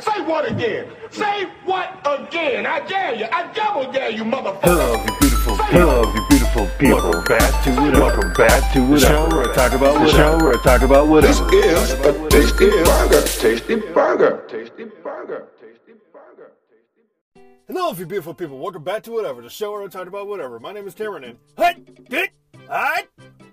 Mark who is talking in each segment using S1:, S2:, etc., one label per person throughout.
S1: Say what again? Say what again? I dare you. I double dare you, motherfucker.
S2: Hello, you beautiful, hello, you beautiful people. Welcome back to it. Welcome back to it. The show where I talk about what. show where I talk about what.
S1: This is a tasty burger. Tasty burger. Tasty burger. Tasty burger.
S3: Hello, you beautiful people. Welcome back to Whatever, the show where I talk about whatever. My name is Cameron, and hut, hut.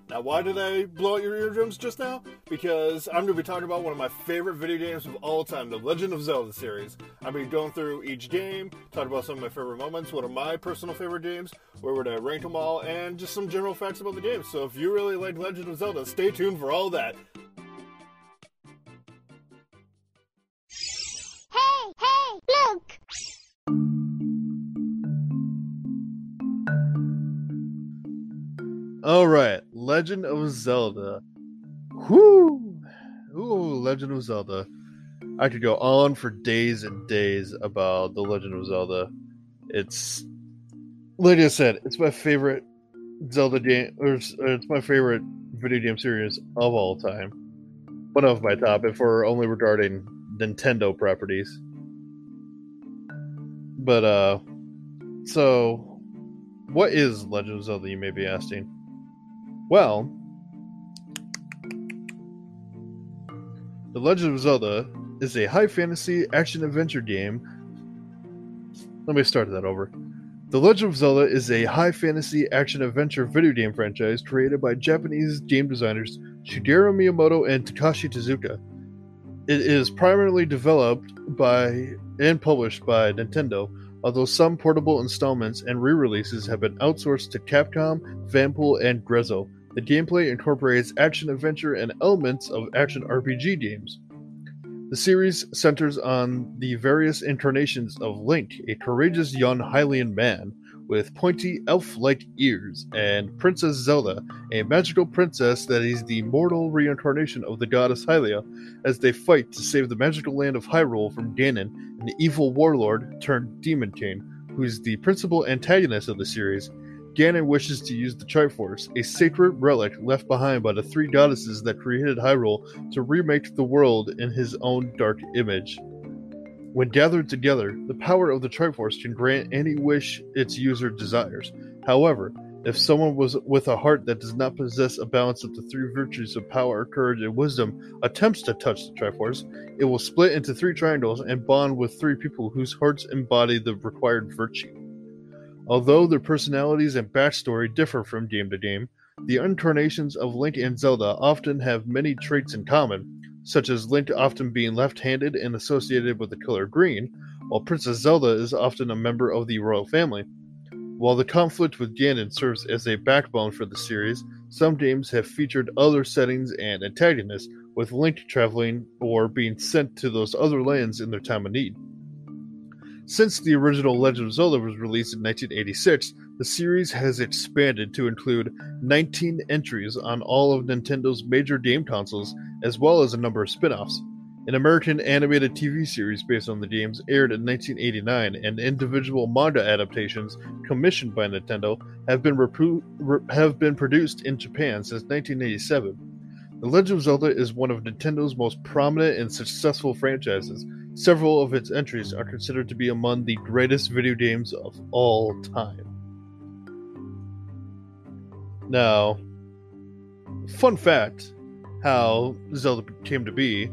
S3: Now, why did I blow out your eardrums just now? Because I'm going to be talking about one of my favorite video games of all time, the Legend of Zelda series. I'll be going through each game, talking about some of my favorite moments, one of my personal favorite games, where would I rank them all, and just some general facts about the game. So if you really like Legend of Zelda, stay tuned for all that.
S4: Hey, hey, look!
S3: All right, Legend of Zelda. Whoo! Ooh, Legend of Zelda. I could go on for days and days about the Legend of Zelda. It's like I said, it's my favorite Zelda game, or it's my favorite video game series of all time. One of my top, if we're only regarding Nintendo properties. But uh, so what is Legend of Zelda? You may be asking. Well, The Legend of Zelda is a high fantasy action adventure game. Let me start that over. The Legend of Zelda is a high fantasy action adventure video game franchise created by Japanese game designers Shigeru Miyamoto and Takashi Tezuka. It is primarily developed by and published by Nintendo, although some portable installments and re-releases have been outsourced to Capcom, Vanpool, and Grezzo. The gameplay incorporates action adventure and elements of action RPG games. The series centers on the various incarnations of Link, a courageous young Hylian man with pointy elf like ears, and Princess Zelda, a magical princess that is the mortal reincarnation of the goddess Hylia, as they fight to save the magical land of Hyrule from Ganon, an evil warlord turned demon king, who is the principal antagonist of the series. Ganon wishes to use the Triforce, a sacred relic left behind by the three goddesses that created Hyrule, to remake the world in his own dark image. When gathered together, the power of the Triforce can grant any wish its user desires. However, if someone was with a heart that does not possess a balance of the three virtues of power, courage, and wisdom attempts to touch the Triforce, it will split into three triangles and bond with three people whose hearts embody the required virtue. Although their personalities and backstory differ from game to game, the incarnations of Link and Zelda often have many traits in common, such as Link often being left handed and associated with the color green, while Princess Zelda is often a member of the royal family. While the conflict with Ganon serves as a backbone for the series, some games have featured other settings and antagonists, with Link traveling or being sent to those other lands in their time of need. Since the original Legend of Zelda was released in 1986, the series has expanded to include 19 entries on all of Nintendo's major game consoles, as well as a number of spin offs. An American animated TV series based on the games aired in 1989, and individual manga adaptations commissioned by Nintendo have been, repro- re- have been produced in Japan since 1987. The Legend of Zelda is one of Nintendo's most prominent and successful franchises. Several of its entries are considered to be among the greatest video games of all time. Now, fun fact how Zelda came to be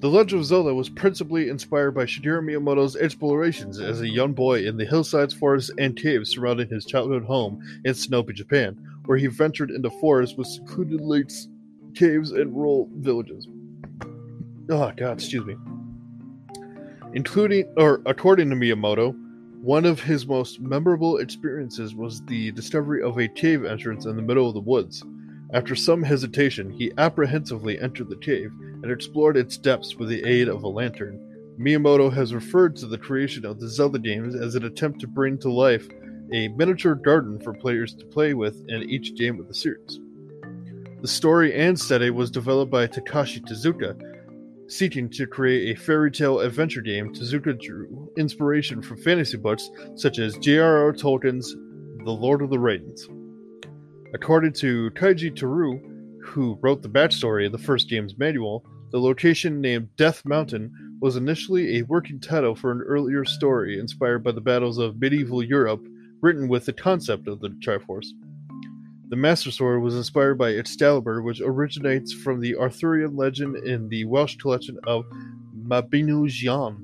S3: The Legend of Zelda was principally inspired by Shigeru Miyamoto's explorations as a young boy in the hillsides, forests, and caves surrounding his childhood home in Sonobe, Japan, where he ventured into forests with secluded lakes, caves, and rural villages. Oh, God, excuse me including or according to Miyamoto, one of his most memorable experiences was the discovery of a cave entrance in the middle of the woods. After some hesitation, he apprehensively entered the cave and explored its depths with the aid of a lantern. Miyamoto has referred to the creation of the Zelda games as an attempt to bring to life a miniature garden for players to play with in each game of the series. The story and setting was developed by Takashi Tezuka, Seeking to create a fairy tale adventure game, Tezuka drew inspiration from fantasy books such as J.R.R. Tolkien's The Lord of the Rings. According to Kaiji Teru, who wrote the backstory of the first game's manual, the location named Death Mountain was initially a working title for an earlier story inspired by the battles of medieval Europe, written with the concept of the Triforce. The Master Sword was inspired by Excalibur, which originates from the Arthurian legend in the Welsh collection of Mabinogion.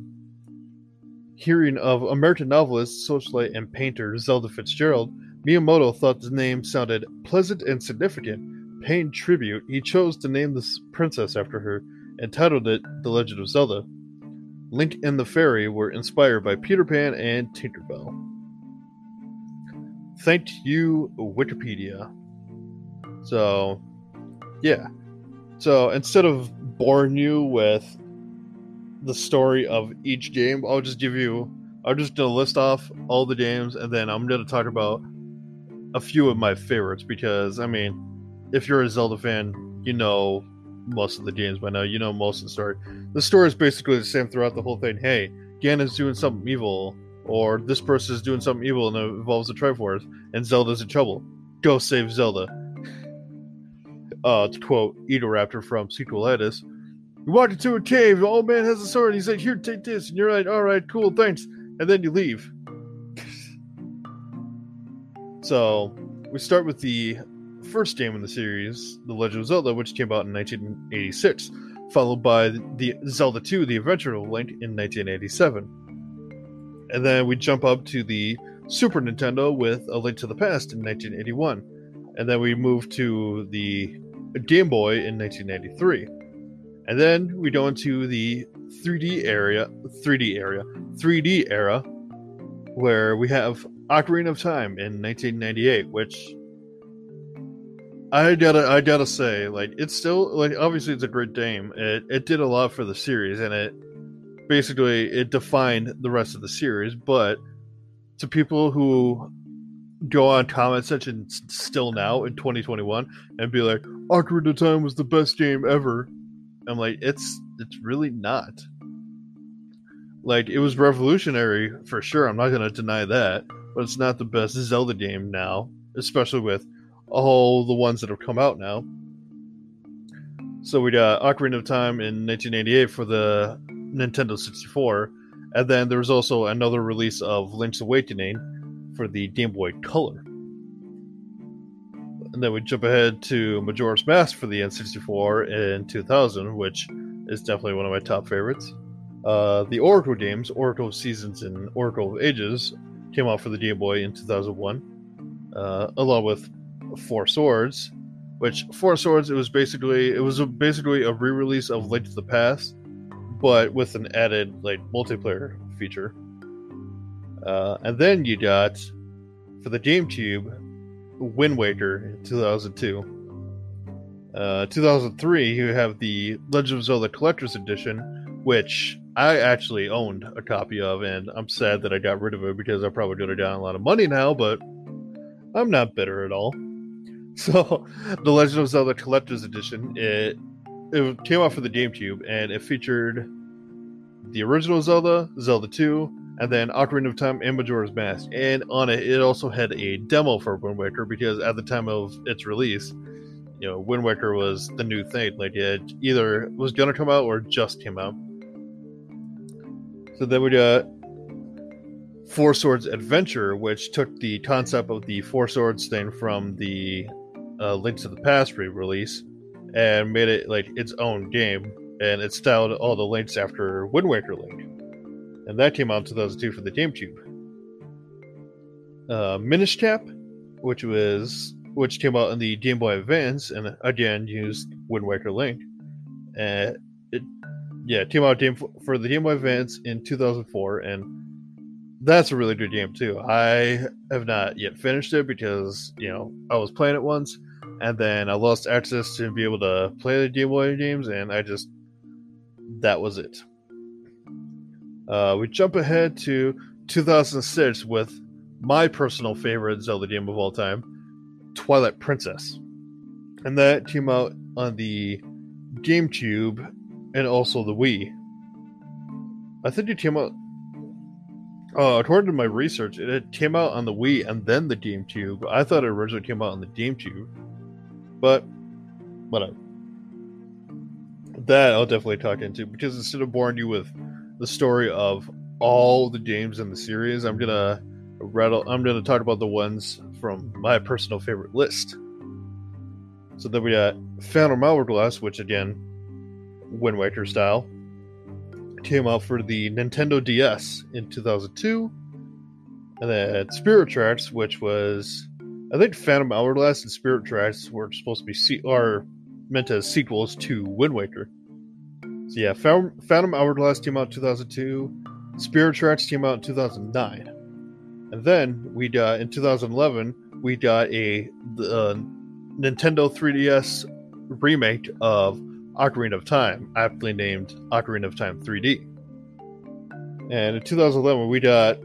S3: Hearing of American novelist, socialite, and painter Zelda Fitzgerald, Miyamoto thought the name sounded pleasant and significant. Paying tribute, he chose to name the princess after her and titled it The Legend of Zelda. Link and the Fairy were inspired by Peter Pan and Tinkerbell. Thank you, Wikipedia. So, yeah. So instead of boring you with the story of each game, I'll just give you, I'm just gonna list off all the games, and then I'm gonna talk about a few of my favorites because, I mean, if you're a Zelda fan, you know most of the games by now. You know most of the story. The story is basically the same throughout the whole thing. Hey, Ganon's doing something evil, or this person is doing something evil and it involves the Triforce, and Zelda's in trouble. Go save Zelda. Uh, to quote Raptor from Sequelitis, you walk into a cave, the old man has a sword, and he's like, Here, take this. And you're like, Alright, cool, thanks. And then you leave. so, we start with the first game in the series, The Legend of Zelda, which came out in 1986, followed by the Zelda 2, The Adventure of Link in 1987. And then we jump up to the Super Nintendo with A Link to the Past in 1981. And then we move to the Game Boy in 1993. And then we go into the 3D area, 3D area, 3D era, where we have Ocarina of Time in 1998, which I gotta, I gotta say, like it's still like obviously it's a great game. It it did a lot for the series, and it basically it defined the rest of the series. But to people who go on comment section still now in 2021 and be like, Ocarina of Time was the best game ever. I'm like, it's it's really not. Like it was revolutionary for sure. I'm not gonna deny that, but it's not the best Zelda game now, especially with all the ones that have come out now. So we got Ocarina of Time in 1988 for the Nintendo 64, and then there was also another release of Link's Awakening for the Game Boy Color. And then we jump ahead to Majora's Mask for the N64 in 2000, which is definitely one of my top favorites. Uh, the Oracle games, Oracle of Seasons and Oracle of Ages, came out for the Game Boy in 2001, uh, along with Four Swords, which Four Swords it was basically it was a, basically a re-release of Link to the Past, but with an added like multiplayer feature. Uh, and then you got for the GameCube, Wind Waker in 2002. Uh, 2003, you have the Legend of Zelda Collector's Edition, which I actually owned a copy of, and I'm sad that I got rid of it because I probably would have gotten a lot of money now, but I'm not bitter at all. So, the Legend of Zelda Collector's Edition it it came out for the GameCube and it featured the original Zelda, Zelda 2, and then Ocarina of Time and Majora's Mask. And on it, it also had a demo for Wind Waker because at the time of its release, you know, Wind Waker was the new thing. Like it either was to come out or just came out. So then we got Four Swords Adventure, which took the concept of the Four Swords thing from the uh, Link to the Past re-release and made it like its own game, and it styled all the links after Wind Waker Link, and that came out in 2002 for the GameCube. Uh, Minish Cap, which was which came out in the Game Boy Advance, and again used Wind Waker Link, and it yeah it came out for the Game Boy Advance in 2004, and that's a really good game too. I have not yet finished it because you know I was playing it once, and then I lost access to be able to play the Game Boy games, and I just that was it. Uh, we jump ahead to 2006 with my personal favorite Zelda game of all time, Twilight Princess, and that came out on the GameCube and also the Wii. I think it came out. Uh, according to my research, it came out on the Wii and then the GameCube. I thought it originally came out on the GameCube. But whatever. That I'll definitely talk into because instead of boring you with the story of all the games in the series. I'm gonna rattle. I'm gonna talk about the ones from my personal favorite list. So then we got Phantom Hourglass, which again, Wind Waker style, came out for the Nintendo DS in 2002, and then Spirit Tracks, which was I think Phantom Hourglass and Spirit Tracks were supposed to be se- are meant as sequels to Wind Waker. So yeah, Phantom, Hourglass came out in 2002. Spirit Tracks came out in 2009. And then we got in 2011 we got a uh, Nintendo 3DS remake of Ocarina of Time, aptly named Ocarina of Time 3D. And in 2011 we got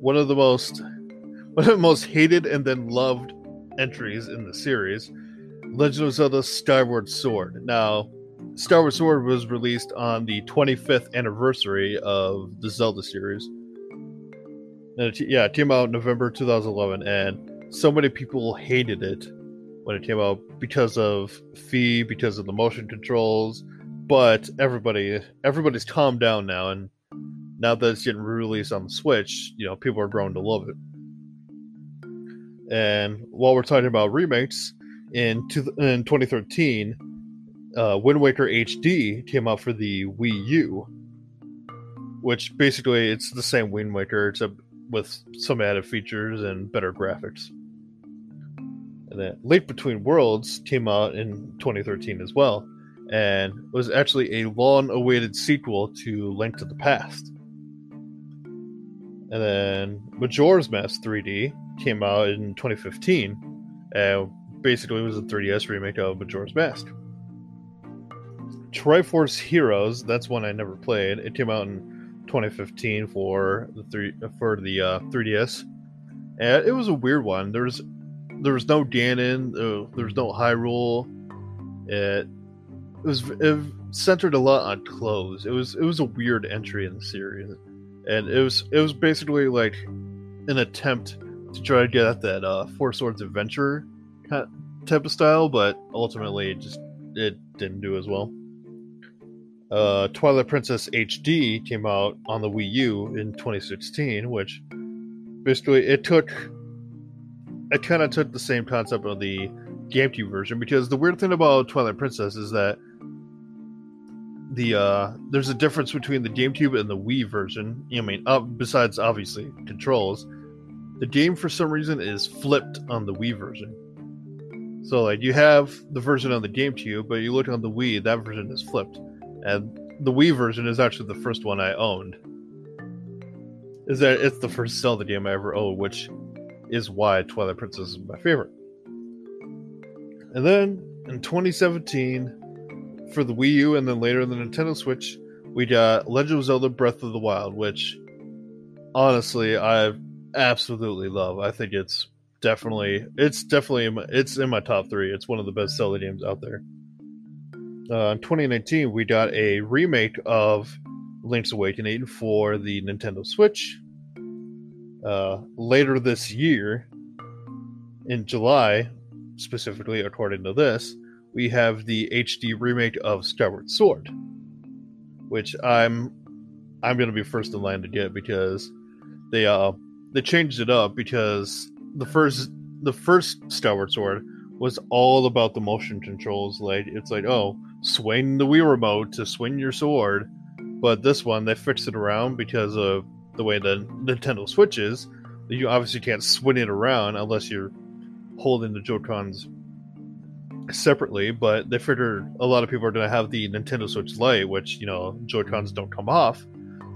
S3: one of the most one of the most hated and then loved entries in the series, Legend of Zelda Skyward Sword. Now, Skyward Sword was released on the 25th anniversary of the Zelda series. And it, yeah, it came out in November 2011, and so many people hated it when it came out because of fee, because of the motion controls. But everybody, everybody's calmed down now, and now that it's getting released on the Switch, you know, people are growing to love it. And while we're talking about remakes, in, two, in 2013, uh, Wind Waker HD came out for the Wii U, which basically it's the same Wind Waker except with some added features and better graphics. And then Link Between Worlds came out in 2013 as well, and was actually a long-awaited sequel to Link to the Past. And then Majora's Mask 3D came out in 2015, and basically was a 3DS remake of Majora's Mask. Triforce Heroes, that's one I never played. It came out in 2015 for the three for the uh, 3DS, and it was a weird one. There's there was no Ganon, uh, there was no Hyrule. It, it was it centered a lot on clothes. It was it was a weird entry in the series, and it was it was basically like an attempt to try to get at that uh, Four Swords adventure type of style, but ultimately it just it didn't do as well. Uh, Twilight Princess HD came out on the Wii U in 2016, which basically it took it kind of took the same concept of the GameCube version because the weird thing about Twilight Princess is that the uh there's a difference between the GameCube and the Wii version. I mean, uh, besides obviously controls, the game for some reason is flipped on the Wii version. So like you have the version on the GameCube, but you look on the Wii, that version is flipped, and the Wii version is actually the first one I owned. Is that it's the first Zelda game I ever owned, which is why Twilight Princess is my favorite. And then in 2017, for the Wii U, and then later the Nintendo Switch, we got Legend of Zelda: Breath of the Wild, which honestly I absolutely love. I think it's definitely it's definitely in my, it's in my top three. It's one of the best Zelda games out there. Uh, in 2019, we got a remake of Link's Awakening for the Nintendo Switch. Uh, later this year, in July, specifically according to this, we have the HD remake of Skyward Sword, which I'm I'm gonna be first in line to get because they uh they changed it up because the first the first Skyward Sword was all about the motion controls. Like it's like oh swing the Wii remote to swing your sword, but this one they fixed it around because of the way the Nintendo Switch is. You obviously can't swing it around unless you're holding the Joy Cons separately. But they figured a lot of people are going to have the Nintendo Switch Lite, which you know Joy Cons don't come off.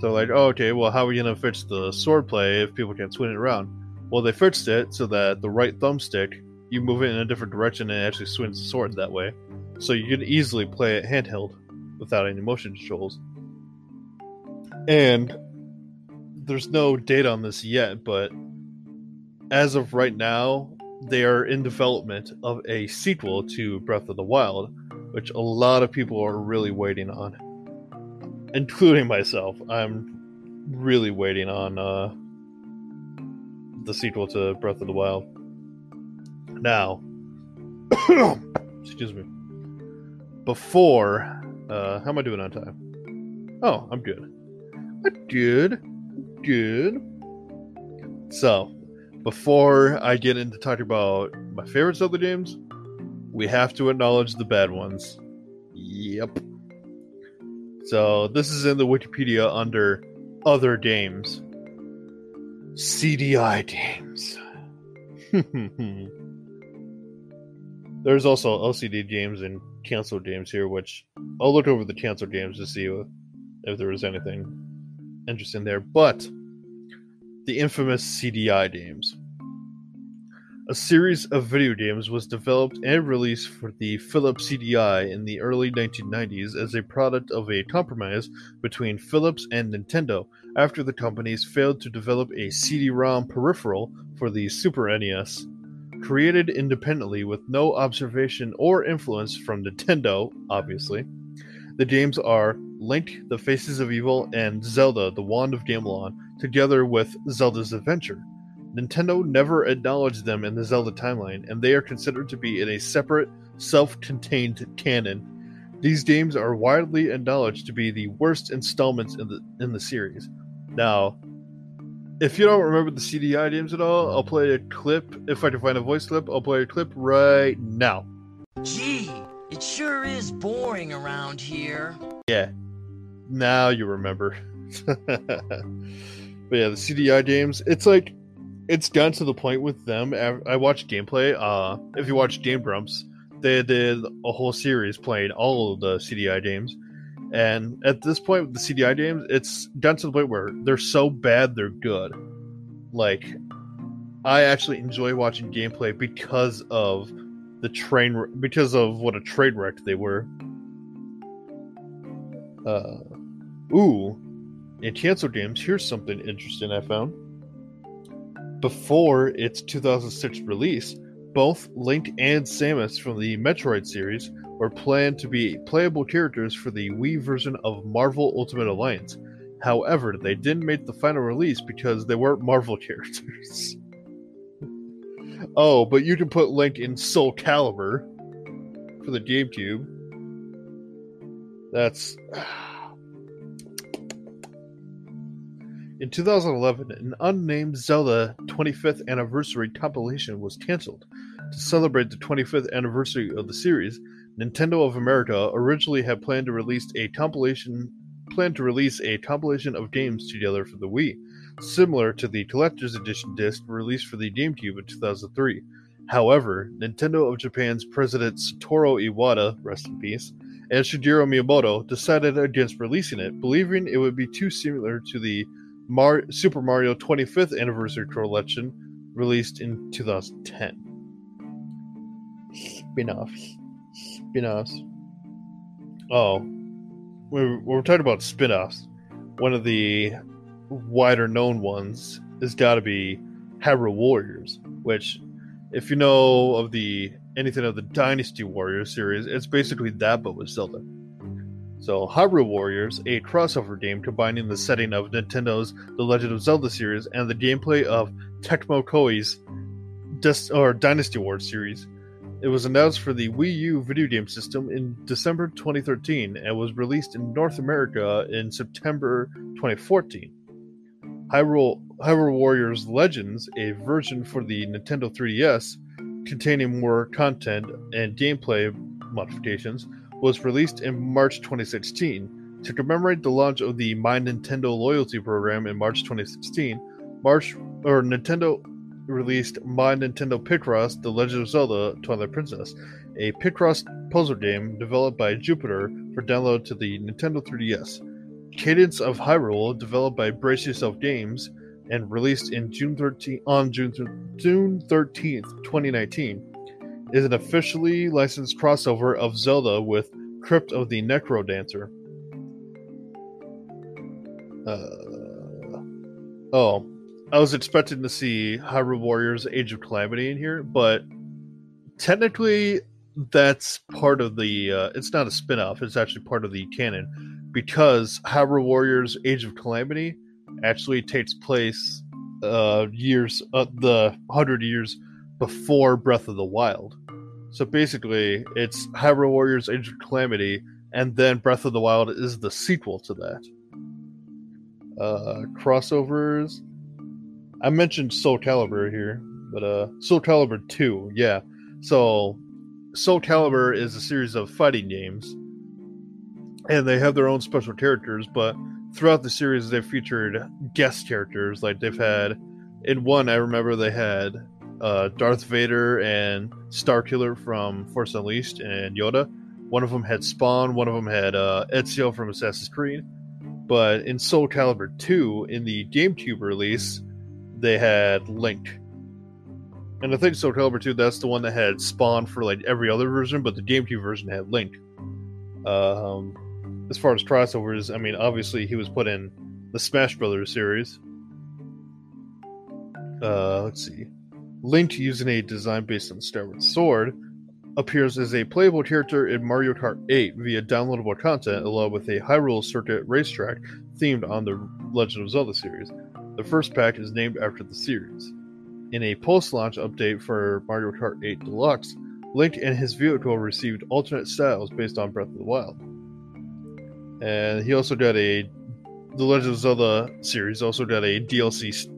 S3: So like, oh, okay, well, how are we going to fix the sword play if people can't swing it around? Well, they fixed it so that the right thumbstick, you move it in a different direction and it actually swings the sword that way. So you can easily play it handheld without any motion controls. And there's no date on this yet, but as of right now, they are in development of a sequel to Breath of the Wild, which a lot of people are really waiting on, including myself. I'm really waiting on uh, the sequel to Breath of the Wild. Now, excuse me. Before, uh, how am I doing on time? Oh, I'm good. I did. Did. So, before I get into talking about my favorite Zelda games, we have to acknowledge the bad ones. Yep. So, this is in the Wikipedia under other games. CDI games. There's also LCD games and canceled games here, which I'll look over the canceled games to see if there was anything interesting there. But the infamous CDI games. A series of video games was developed and released for the Philips CDI in the early 1990s as a product of a compromise between Philips and Nintendo after the companies failed to develop a CD-ROM peripheral for the Super NES. Created independently with no observation or influence from Nintendo, obviously, the games are Link, The Faces of Evil, and Zelda, The Wand of Gamelon, together with Zelda's Adventure. Nintendo never acknowledged them in the Zelda timeline, and they are considered to be in a separate, self contained canon. These games are widely acknowledged to be the worst installments in the in the series. Now, if you don't remember the CDI games at all, I'll play a clip. If I can find a voice clip, I'll play a clip right now.
S5: Gee, it sure is boring around here.
S3: Yeah, now you remember. but yeah, the CDI games, it's like it's gotten to the point with them. I watched gameplay. Uh, if you watch Game Grumps, they did a whole series playing all of the CDI games. And at this point with the CDI games, it's gotten to the point where they're so bad they're good. Like, I actually enjoy watching gameplay because of the train, because of what a train wreck they were. Uh, ooh, in cancel games, here's something interesting I found. Before its 2006 release, both Link and Samus from the Metroid series were planned to be playable characters for the Wii version of Marvel Ultimate Alliance. However, they didn't make the final release because they weren't Marvel characters. oh, but you can put Link in Soul Calibur for the GameCube. That's In 2011, an unnamed Zelda 25th anniversary compilation was canceled. To celebrate the 25th anniversary of the series, Nintendo of America originally had planned to release a compilation planned to release a compilation of games together for the Wii, similar to the collector's edition disc released for the GameCube in 2003. However, Nintendo of Japan's president Satoru Iwata, rest in peace, and Shigeru Miyamoto decided against releasing it, believing it would be too similar to the Mar- Super Mario 25th Anniversary Collection, released in 2010. Spin-offs. Spin-offs. Oh, we're, we're talking about spin-offs. One of the wider known ones has got to be Hyrule Warriors, which, if you know of the anything of the Dynasty Warriors series, it's basically that but with Zelda. So, Hyrule Warriors, a crossover game combining the setting of Nintendo's The Legend of Zelda series and the gameplay of Tecmo Koei's Des- or Dynasty Wars series. It was announced for the Wii U video game system in December 2013 and was released in North America in September 2014. Hyrule, Hyrule Warriors Legends, a version for the Nintendo 3DS containing more content and gameplay modifications, was released in March 2016. To commemorate the launch of the My Nintendo loyalty program in March 2016, March or Nintendo released My Nintendo Picross: The Legend of Zelda: Twilight Princess, a Picross puzzle game developed by Jupiter for download to the Nintendo 3DS. Cadence of Hyrule, developed by Brace Yourself Games and released in June 13 on June June 13th, 2019, is an officially licensed crossover of Zelda with Crypt of the Necro Dancer. Uh, oh, I was expecting to see Hyrule Warriors Age of Calamity in here, but technically that's part of the uh, it's not a spin-off it's actually part of the canon because Hyrule Warriors Age of Calamity actually takes place uh years uh, the 100 years before Breath of the Wild. So basically, it's Hyrule Warriors Age of Calamity, and then Breath of the Wild is the sequel to that. Uh, crossovers. I mentioned Soul Calibur here, but uh, Soul Calibur 2, yeah. So, Soul Calibur is a series of fighting games, and they have their own special characters, but throughout the series, they've featured guest characters. Like, they've had, in one, I remember they had uh, Darth Vader and Starkiller from Force Unleashed and Yoda. One of them had Spawn, one of them had uh, Ezio from Assassin's Creed. But in Soul Calibur 2, in the GameCube release, they had Link. And I think Soul Calibur 2, that's the one that had Spawn for like every other version, but the GameCube version had Link. Um, as far as crossovers, I mean, obviously he was put in the Smash Brothers series. Uh, let's see. Link, using a design based on Skyward Sword, appears as a playable character in Mario Kart 8 via downloadable content, along with a Hyrule Circuit racetrack themed on the Legend of Zelda series. The first pack is named after the series. In a post launch update for Mario Kart 8 Deluxe, Link and his vehicle received alternate styles based on Breath of the Wild. And he also got a. The Legend of Zelda series also got a DLC s-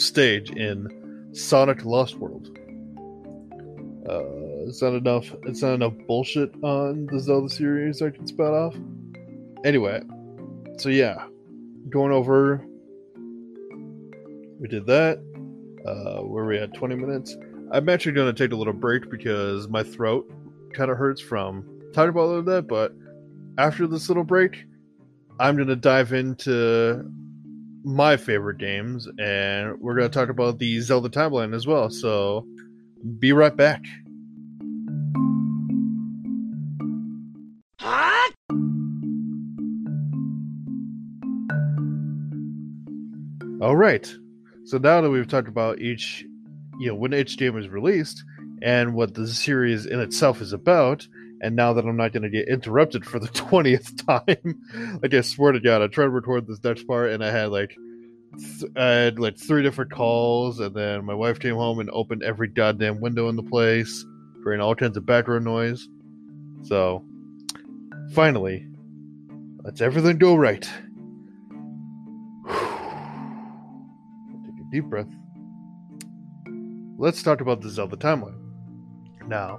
S3: stage in Sonic Lost World. Uh, is that enough? It's not enough bullshit on the Zelda series I can spout off. Anyway, so yeah, going over. We did that. Uh, where we at 20 minutes. I'm actually going to take a little break because my throat kind of hurts from talking about all of that. But after this little break, I'm going to dive into my favorite games and we're going to talk about the Zelda timeline as well. So be right back.
S5: Huh?
S3: All right. So now that we've talked about each, you know, when each game was released and what the series in itself is about, and now that I'm not going to get interrupted for the 20th time, like I swear to God, I tried to record this next part and I had like, th- I had like three different calls, and then my wife came home and opened every goddamn window in the place, creating all kinds of background noise. So, finally, let's everything go right. Deep breath. Let's talk about the Zelda timeline. Now,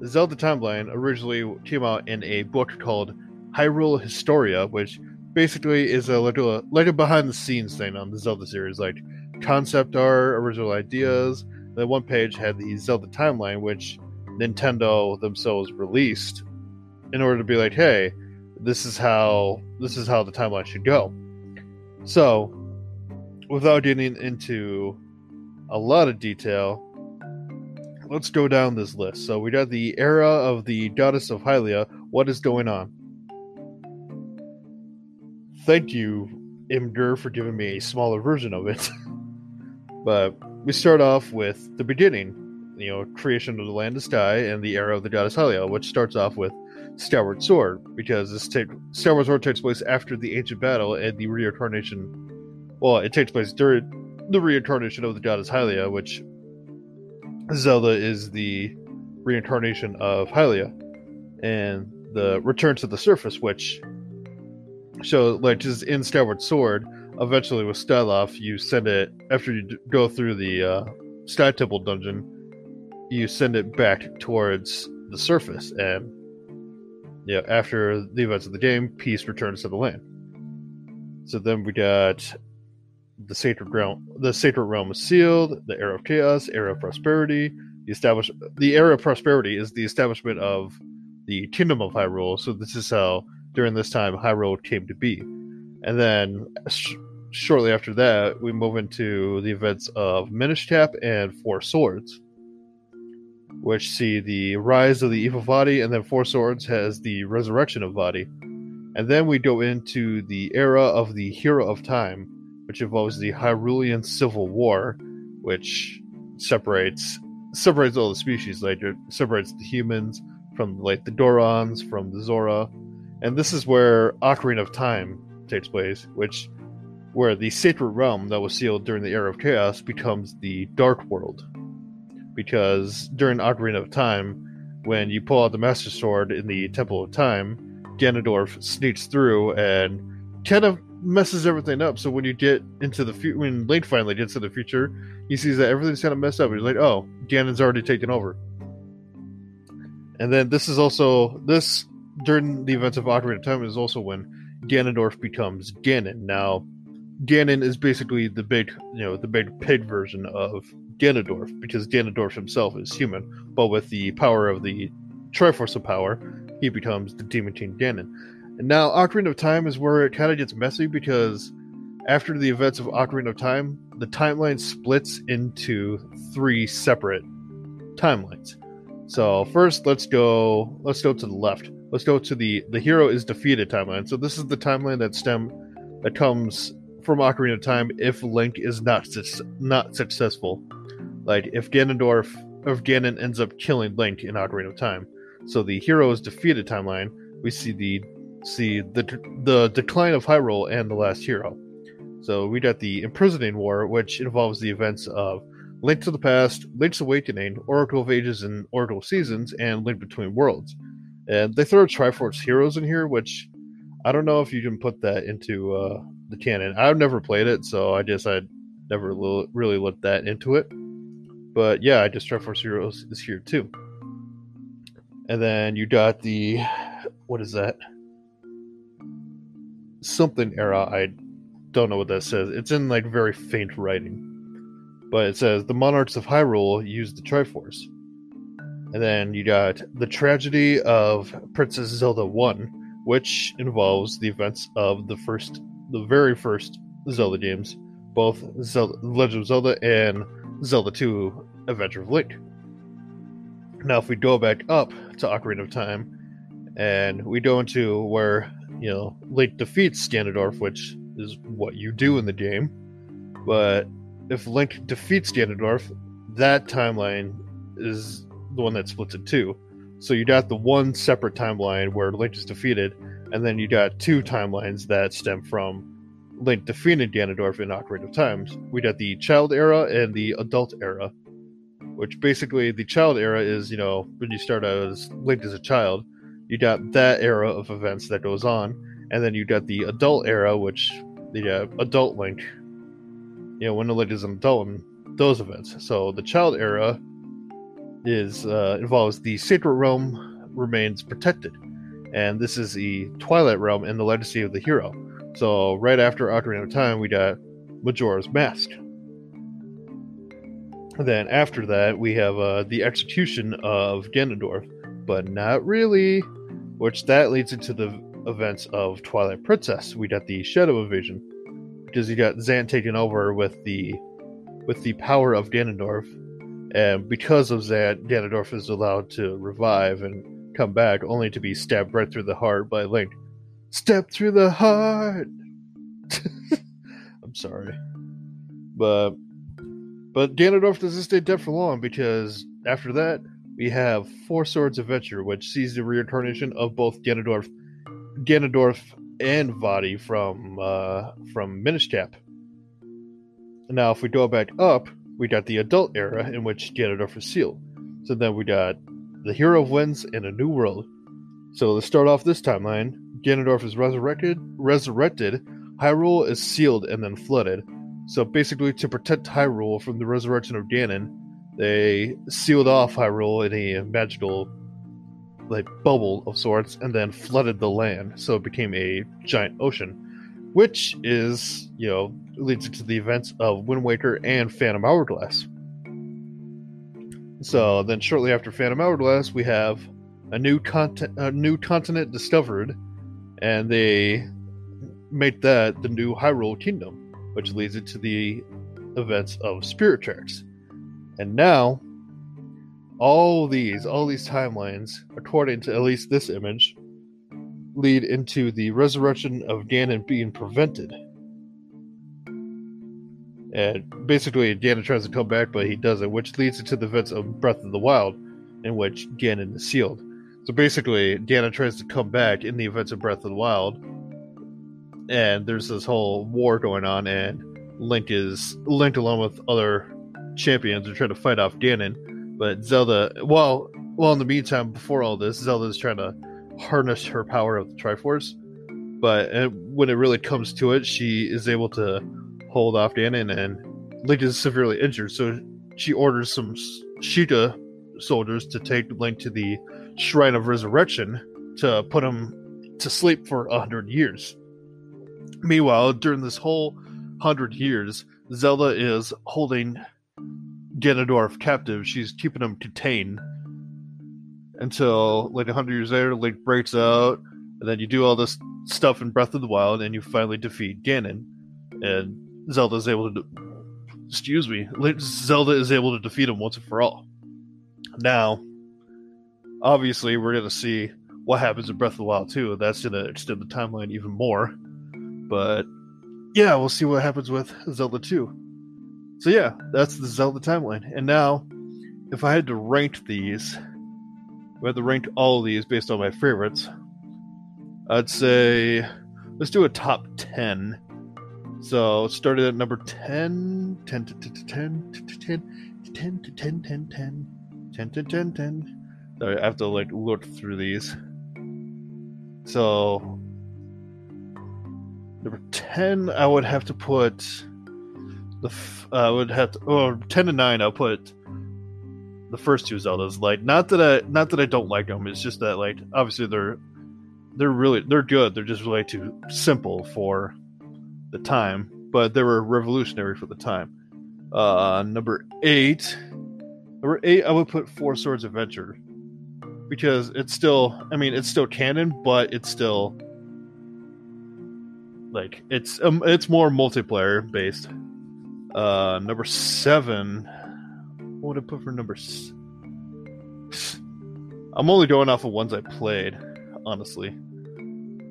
S3: the Zelda timeline originally came out in a book called Hyrule Historia, which basically is a like a, like a behind the scenes thing on the Zelda series, like concept art, original ideas. Then one page had the Zelda timeline, which Nintendo themselves released in order to be like, hey, this is how this is how the timeline should go. So, without getting into a lot of detail, let's go down this list. So we got the era of the goddess of Hylia. What is going on? Thank you, Imgur, for giving me a smaller version of it. but we start off with the beginning. You know, creation of the land of sky and the era of the goddess Hylia, which starts off with Skyward Sword, because this take Sword takes place after the ancient battle and the reincarnation. Well, it takes place during the reincarnation of the goddess Hylia, which Zelda is the reincarnation of Hylia, and the return to the surface, which so like just in Skyward Sword. Eventually, with Skyloft, you send it after you go through the uh, Sky Temple dungeon. You send it back towards the surface, and yeah, after the events of the game, peace returns to the land. So then we got the sacred realm. The sacred realm is sealed. The era of chaos, era of prosperity. The establish the era of prosperity is the establishment of the kingdom of Hyrule. So this is how during this time Hyrule came to be. And then sh- shortly after that, we move into the events of Minish Cap and Four Swords, which see the rise of the evil Vaati, and then Four Swords has the resurrection of Vaati. And then we go into the era of the Hero of Time, which involves the Hyrulean Civil War, which separates separates all the species. Like separates the humans from like the Gorons, from the Zora, and this is where Ocarina of Time takes place, which where the sacred realm that was sealed during the era of chaos becomes the Dark World. Because during Ocarina of Time, when you pull out the Master Sword in the Temple of Time, Ganondorf sneaks through and kind of messes everything up. So when you get into the future, when Link finally gets to the future, he sees that everything's kind of messed up. He's like, "Oh, Ganon's already taken over." And then this is also this during the events of Ocarina of Time is also when Ganondorf becomes Ganon. Now, Ganon is basically the big, you know, the big pig version of Ganondorf because Ganondorf himself is human, but with the power of the Triforce of Power, he becomes the Demon King Ganon. And now Ocarina of Time is where it kind of gets messy because after the events of Ocarina of Time, the timeline splits into three separate timelines. So first, let's go. Let's go to the left. Let's go to the the hero is defeated timeline. So this is the timeline that stem that comes from Ocarina of Time if Link is not suc- not successful. Like if Ganondorf if Ganon ends up killing Link in Ocarina of Time. So the hero is defeated timeline. We see the see the the decline of Hyrule and the last hero. So we got the imprisoning war, which involves the events of Link to the Past, Link's Awakening, Oracle of Ages and Oracle Seasons, and Link Between Worlds. And they throw Triforce Heroes in here, which I don't know if you can put that into uh, the canon. I've never played it, so I guess I'd never really looked that into it. But yeah, I just Triforce Heroes is here too. And then you got the what is that? Something era. I don't know what that says. It's in like very faint writing. But it says the monarchs of Hyrule used the Triforce. And then you got the tragedy of Princess Zelda 1, which involves the events of the first the very first Zelda games, both Zelda, Legend of Zelda and Zelda 2 Adventure of Link. Now, if we go back up to Ocarina of Time, and we go into where, you know, Link defeats Ganondorf, which is what you do in the game, but if Link defeats Ganondorf, that timeline is the one that splits it two. So you got the one separate timeline where Link is defeated, and then you got two timelines that stem from Link defeating Ganondorf in Ocarina of Times. We got the child era and the adult era, which basically the child era is, you know, when you start out as Link as a child, you got that era of events that goes on, and then you got the adult era, which the uh, adult Link, you know, when the Link is an adult and those events. So the child era is uh, involves the sacred realm remains protected, and this is the Twilight realm and the legacy of the hero. So right after Ocarina of Time, we got Majora's Mask. Then after that, we have uh, the execution of Ganondorf, but not really, which that leads into the events of Twilight Princess. We got the Shadow Invasion, because you got Zant taking over with the with the power of Ganondorf, and because of that, Ganondorf is allowed to revive and come back, only to be stabbed right through the heart by Link. Step through the heart. I'm sorry, but but Ganondorf doesn't stay dead for long because after that we have Four Swords Adventure, which sees the reincarnation of both Ganondorf, Ganondorf and Vaati from uh, from Minish Cap. Now, if we go back up, we got the adult era in which Ganondorf is sealed. So then we got the Hero of Winds and a New World. So to start off this timeline, Ganondorf is resurrected. Resurrected, Hyrule is sealed and then flooded. So basically, to protect Hyrule from the resurrection of Ganon, they sealed off Hyrule in a magical, like bubble of sorts, and then flooded the land. So it became a giant ocean which is, you know, leads into the events of Wind Waker and Phantom Hourglass. So then, shortly after Phantom Hourglass, we have a new content, a new continent discovered, and they make that the new Hyrule Kingdom, which leads into the events of Spirit Tracks. And now, all these, all these timelines, according to at least this image, lead into the resurrection of Ganon being prevented. And basically, Ganon tries to come back, but he doesn't, which leads into the events of Breath of the Wild, in which Ganon is sealed. So basically, Ganon tries to come back in the events of Breath of the Wild, and there's this whole war going on, and Link is Link along with other champions are trying to fight off Ganon. But Zelda, well, well, in the meantime, before all this, Zelda is trying to harness her power of the Triforce, but uh, when it really comes to it, she is able to hold off Ganon, and Link is severely injured. So she orders some S- soldiers to take Link to the Shrine of Resurrection to put him to sleep for a hundred years. Meanwhile, during this whole hundred years, Zelda is holding Ganondorf captive. She's keeping him contained until like a hundred years later, Link breaks out, and then you do all this stuff in Breath of the Wild, and you finally defeat Ganon, and Zelda is able to. De- excuse me, Zelda is able to defeat him once and for all. Now, obviously, we're gonna see what happens in Breath of the Wild too. That's gonna extend the timeline even more. But yeah, we'll see what happens with Zelda 2. So yeah, that's the Zelda timeline. And now, if I had to rank these, if I had to rank all of these based on my favorites, I'd say let's do a top 10. So started at number 10, 10 to 10, 10 to 10, 10 to 10, 10, 10, 10 to 10, 10. Sorry, I have to like look through these. So number 10, I would have to put the f- I would have to or 10 to 9 I'll put the first two Zeldas. Like not that I not that I don't like them it's just that like obviously they're they're really they're good they're just really too simple for the time but they were revolutionary for the time. Uh number 8 number 8 I would put Four Swords Adventure because it's still I mean it's still canon but it's still like it's um, it's more multiplayer based uh, number seven. What would I put for number? S- I'm only going off of ones I played, honestly.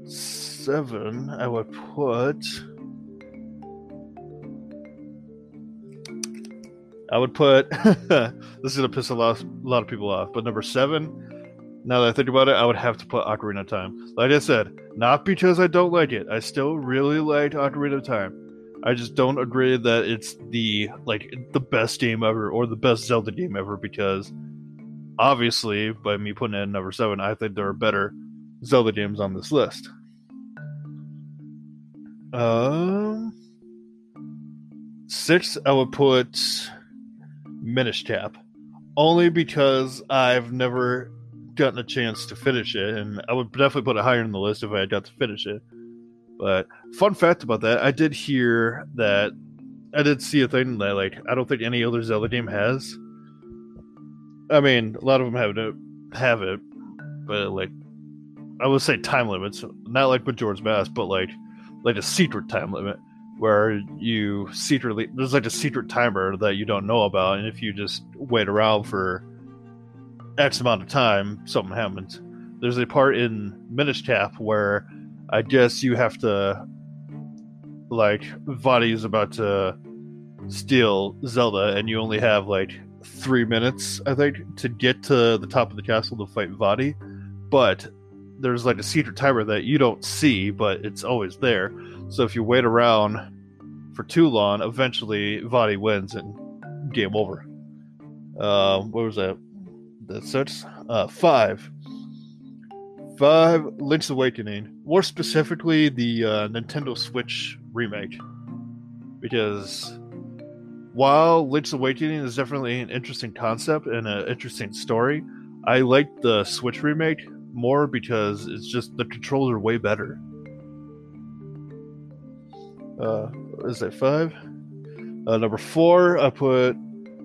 S3: Seven, I would put. I would put. this is gonna piss a lot, a lot of people off, but number seven. Now that I think about it, I would have to put Ocarina of Time. Like I said, not because I don't like it. I still really liked Ocarina of Time. I just don't agree that it's the like the best game ever or the best Zelda game ever because obviously by me putting it at number seven, I think there are better Zelda games on this list. Um, six, I would put Minish Cap, only because I've never gotten a chance to finish it, and I would definitely put it higher in the list if I had got to finish it. But fun fact about that, I did hear that I did see a thing that like I don't think any other Zelda game has. I mean, a lot of them have it, have it, but like I would say time limits, not like Majora's Mask, but like like a secret time limit where you secretly there's like a secret timer that you don't know about, and if you just wait around for X amount of time, something happens. There's a part in Minish Cap where I guess you have to like Vaati is about to steal Zelda, and you only have like three minutes, I think, to get to the top of the castle to fight Vaati. But there's like a secret timer that you don't see, but it's always there. So if you wait around for too long, eventually Vaati wins and game over. Uh, what was that? That's six. Uh, five. Five. Link's Awakening. More specifically, the uh, Nintendo Switch remake, because while Link's Awakening is definitely an interesting concept and an interesting story, I like the Switch remake more because it's just the controls are way better. Uh, is that five? Uh, number four, I put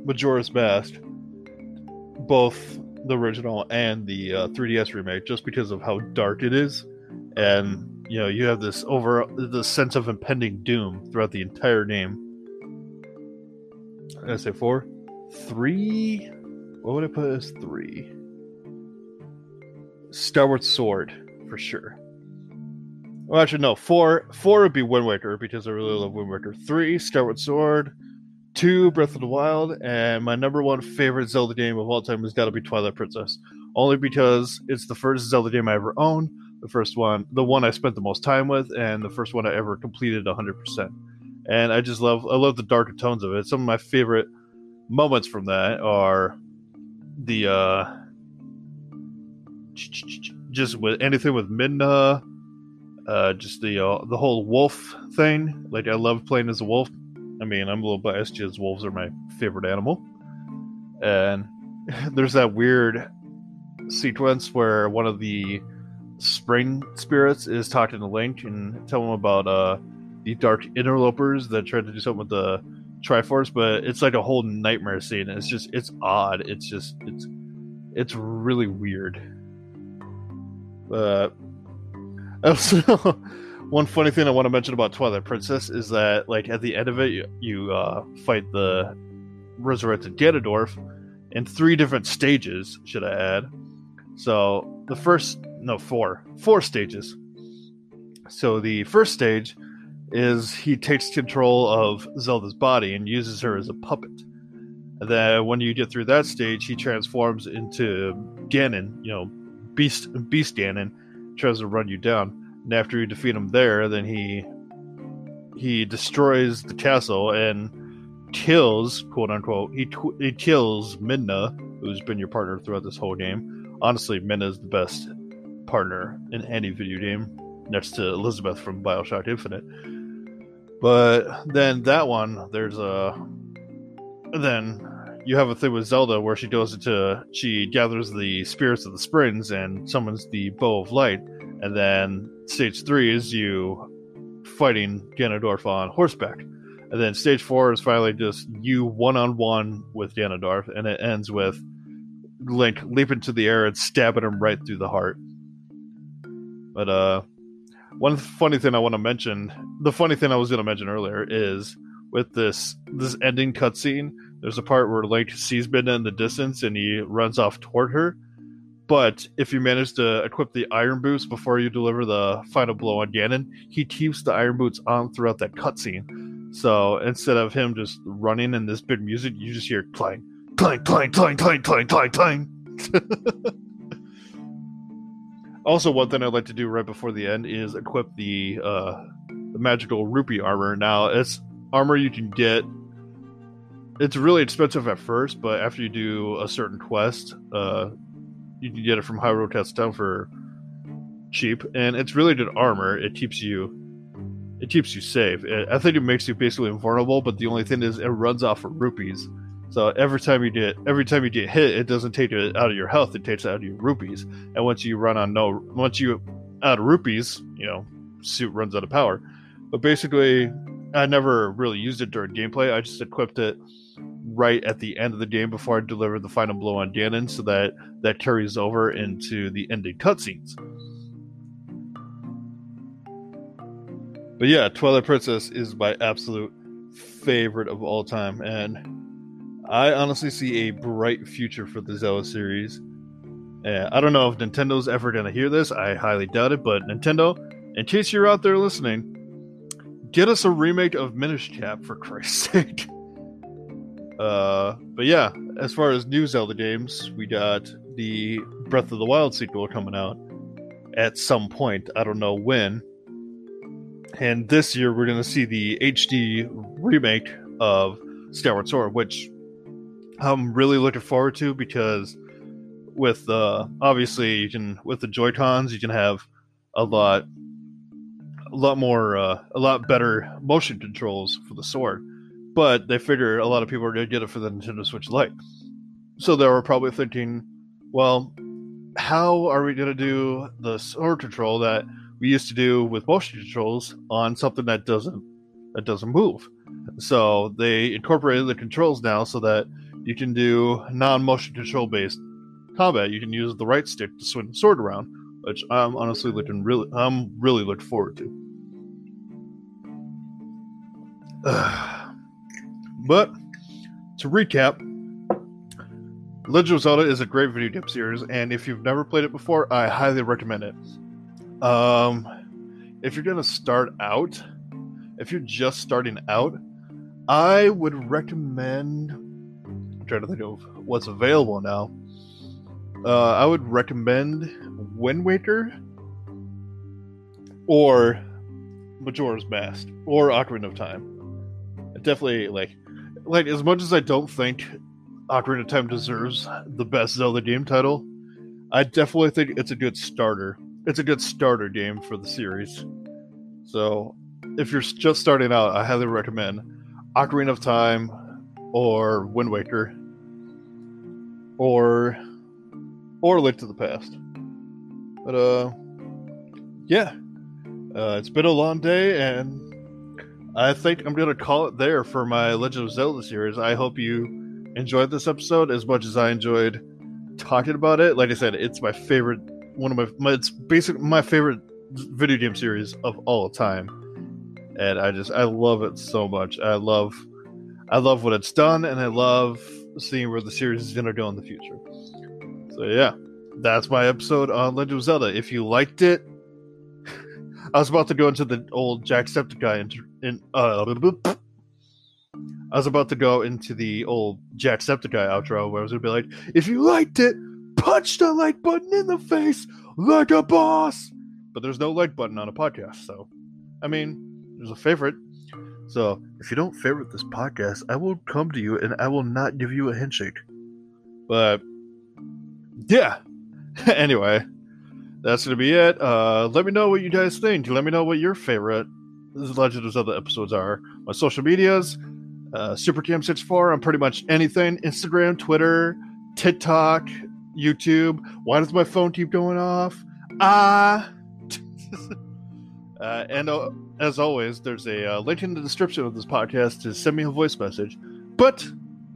S3: Majora's Mask, both the original and the uh, 3DS remake, just because of how dark it is, and you know you have this over the sense of impending doom throughout the entire game. I say four, three. What would I put as three? Skyward Sword for sure. Well, actually, no. Four, four would be Wind Waker because I really love Wind Waker. Three, Skyward Sword. Two, Breath of the Wild, and my number one favorite Zelda game of all time has got to be Twilight Princess. Only because it's the first Zelda game I ever owned, the first one, the one I spent the most time with, and the first one I ever completed 100%. And I just love, I love the darker tones of it. Some of my favorite moments from that are the uh just with anything with Midna, Uh, just the uh, the whole wolf thing. Like I love playing as a wolf. I mean, I'm a little biased because wolves are my favorite animal. And there's that weird sequence where one of the spring spirits is talking to Link and telling him about uh, the dark interlopers that tried to do something with the Triforce, but it's like a whole nightmare scene. It's just it's odd. It's just it's it's really weird. But also, one funny thing I want to mention about Twilight Princess is that like at the end of it, you, you uh, fight the resurrected Ganondorf in three different stages. Should I add? So the first no four four stages. So the first stage is he takes control of Zelda's body and uses her as a puppet. And then when you get through that stage, he transforms into Ganon, you know, Beast Beast Ganon, tries to run you down. And after you defeat him there, then he he destroys the castle and kills, quote unquote, he tw- he kills Midna, who's been your partner throughout this whole game. Honestly, Midna is the best partner in any video game, next to Elizabeth from Bioshock Infinite. But then that one, there's a then you have a thing with Zelda where she goes into she gathers the spirits of the springs and summons the bow of light, and then stage three is you fighting Ganondorf on horseback, and then stage four is finally just you one on one with Ganondorf, and it ends with Link leaping to the air and stabbing him right through the heart. But uh, one funny thing I want to mention, the funny thing I was going to mention earlier is with this this ending cutscene. There's a part where Link sees Midna in the distance and he runs off toward her. But if you manage to equip the Iron Boots before you deliver the final blow on Ganon, he keeps the Iron Boots on throughout that cutscene. So instead of him just running in this big music, you just hear clang, clang, clang, clang, clang, clang, clang, clang. also, one thing I'd like to do right before the end is equip the uh, the magical rupee armor. Now, it's armor you can get. It's really expensive at first, but after you do a certain quest, uh, you can get it from Hyrule Castle Town for cheap, and it's really good armor. It keeps you, it keeps you safe. It, I think it makes you basically invulnerable, but the only thing is it runs off of rupees. So every time you get every time you get hit, it doesn't take it out of your health; it takes it out of your rupees. And once you run on no, once you out of rupees, you know, suit runs out of power. But basically, I never really used it during gameplay. I just equipped it right at the end of the game before I deliver the final blow on Ganon, so that that carries over into the ending cutscenes. But yeah, Twilight Princess is my absolute favorite of all time, and I honestly see a bright future for the Zelda series. Uh, I don't know if Nintendo's ever going to hear this. I highly doubt it, but Nintendo, in case you're out there listening, get us a remake of Minish Cap for Christ's sake. Uh, but yeah, as far as new Zelda games, we got the Breath of the Wild sequel coming out at some point. I don't know when. And this year, we're going to see the HD remake of Skyward Sword, which I'm really looking forward to because with uh, obviously you can with the Joy Cons you can have a lot a lot more uh, a lot better motion controls for the sword but they figure a lot of people are going to get it for the Nintendo Switch Lite. So they were probably thinking, well, how are we going to do the sword control that we used to do with motion controls on something that doesn't that doesn't move? So they incorporated the controls now so that you can do non-motion control based combat. You can use the right stick to swing the sword around, which I'm honestly looking really I'm really looking forward to. But to recap, Legend of Zelda is a great video game series, and if you've never played it before, I highly recommend it. Um, if you're gonna start out, if you're just starting out, I would recommend. I'm trying to think of what's available now. Uh, I would recommend Wind Waker or Majora's Mask or Ocarina of Time. Definitely, like, like as much as I don't think Ocarina of Time deserves the best Zelda game title, I definitely think it's a good starter. It's a good starter game for the series. So, if you're just starting out, I highly recommend Ocarina of Time or Wind Waker or or Link to the Past. But uh yeah. Uh, it's been a long day and I think I'm gonna call it there for my Legend of Zelda series. I hope you enjoyed this episode as much as I enjoyed talking about it. Like I said, it's my favorite one of my, my it's basically my favorite video game series of all time. And I just I love it so much. I love I love what it's done and I love seeing where the series is gonna go in the future. So yeah, that's my episode on Legend of Zelda. If you liked it, I was about to go into the old Jacksepticeye in, in uh, I was about to go into the old Jacksepticeye outro where I was gonna be like, if you liked it, punch the like button in the face like a boss. But there's no like button on a podcast, so I mean, there's a favorite. So if you don't favorite this podcast, I will come to you and I will not give you a handshake. But yeah. anyway, that's gonna be it. Uh, let me know what you guys think. Let me know what your favorite Legend of Zelda episodes are. My social medias, uh, SuperCam64 on pretty much anything: Instagram, Twitter, TikTok, YouTube. Why does my phone keep going off? Ah. uh, and uh, as always, there's a uh, link in the description of this podcast to send me a voice message. But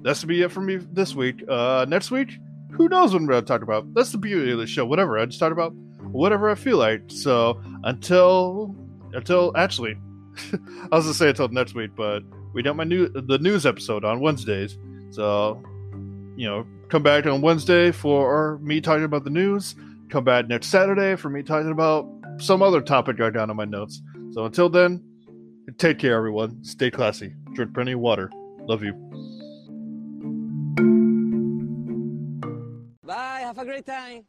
S3: that's to be it for me this week. Uh, next week, who knows what I'm going to talk about? That's the beauty of the show. Whatever I just talk about, whatever I feel like. So until until actually, I was gonna say until next week, but we got my new the news episode on Wednesdays. So you know, come back on Wednesday for me talking about the news. Come back next Saturday for me talking about some other topic I got on my notes. So until then, take care, everyone. Stay classy. Drink plenty of water. Love you.
S6: Bye. Have a great time.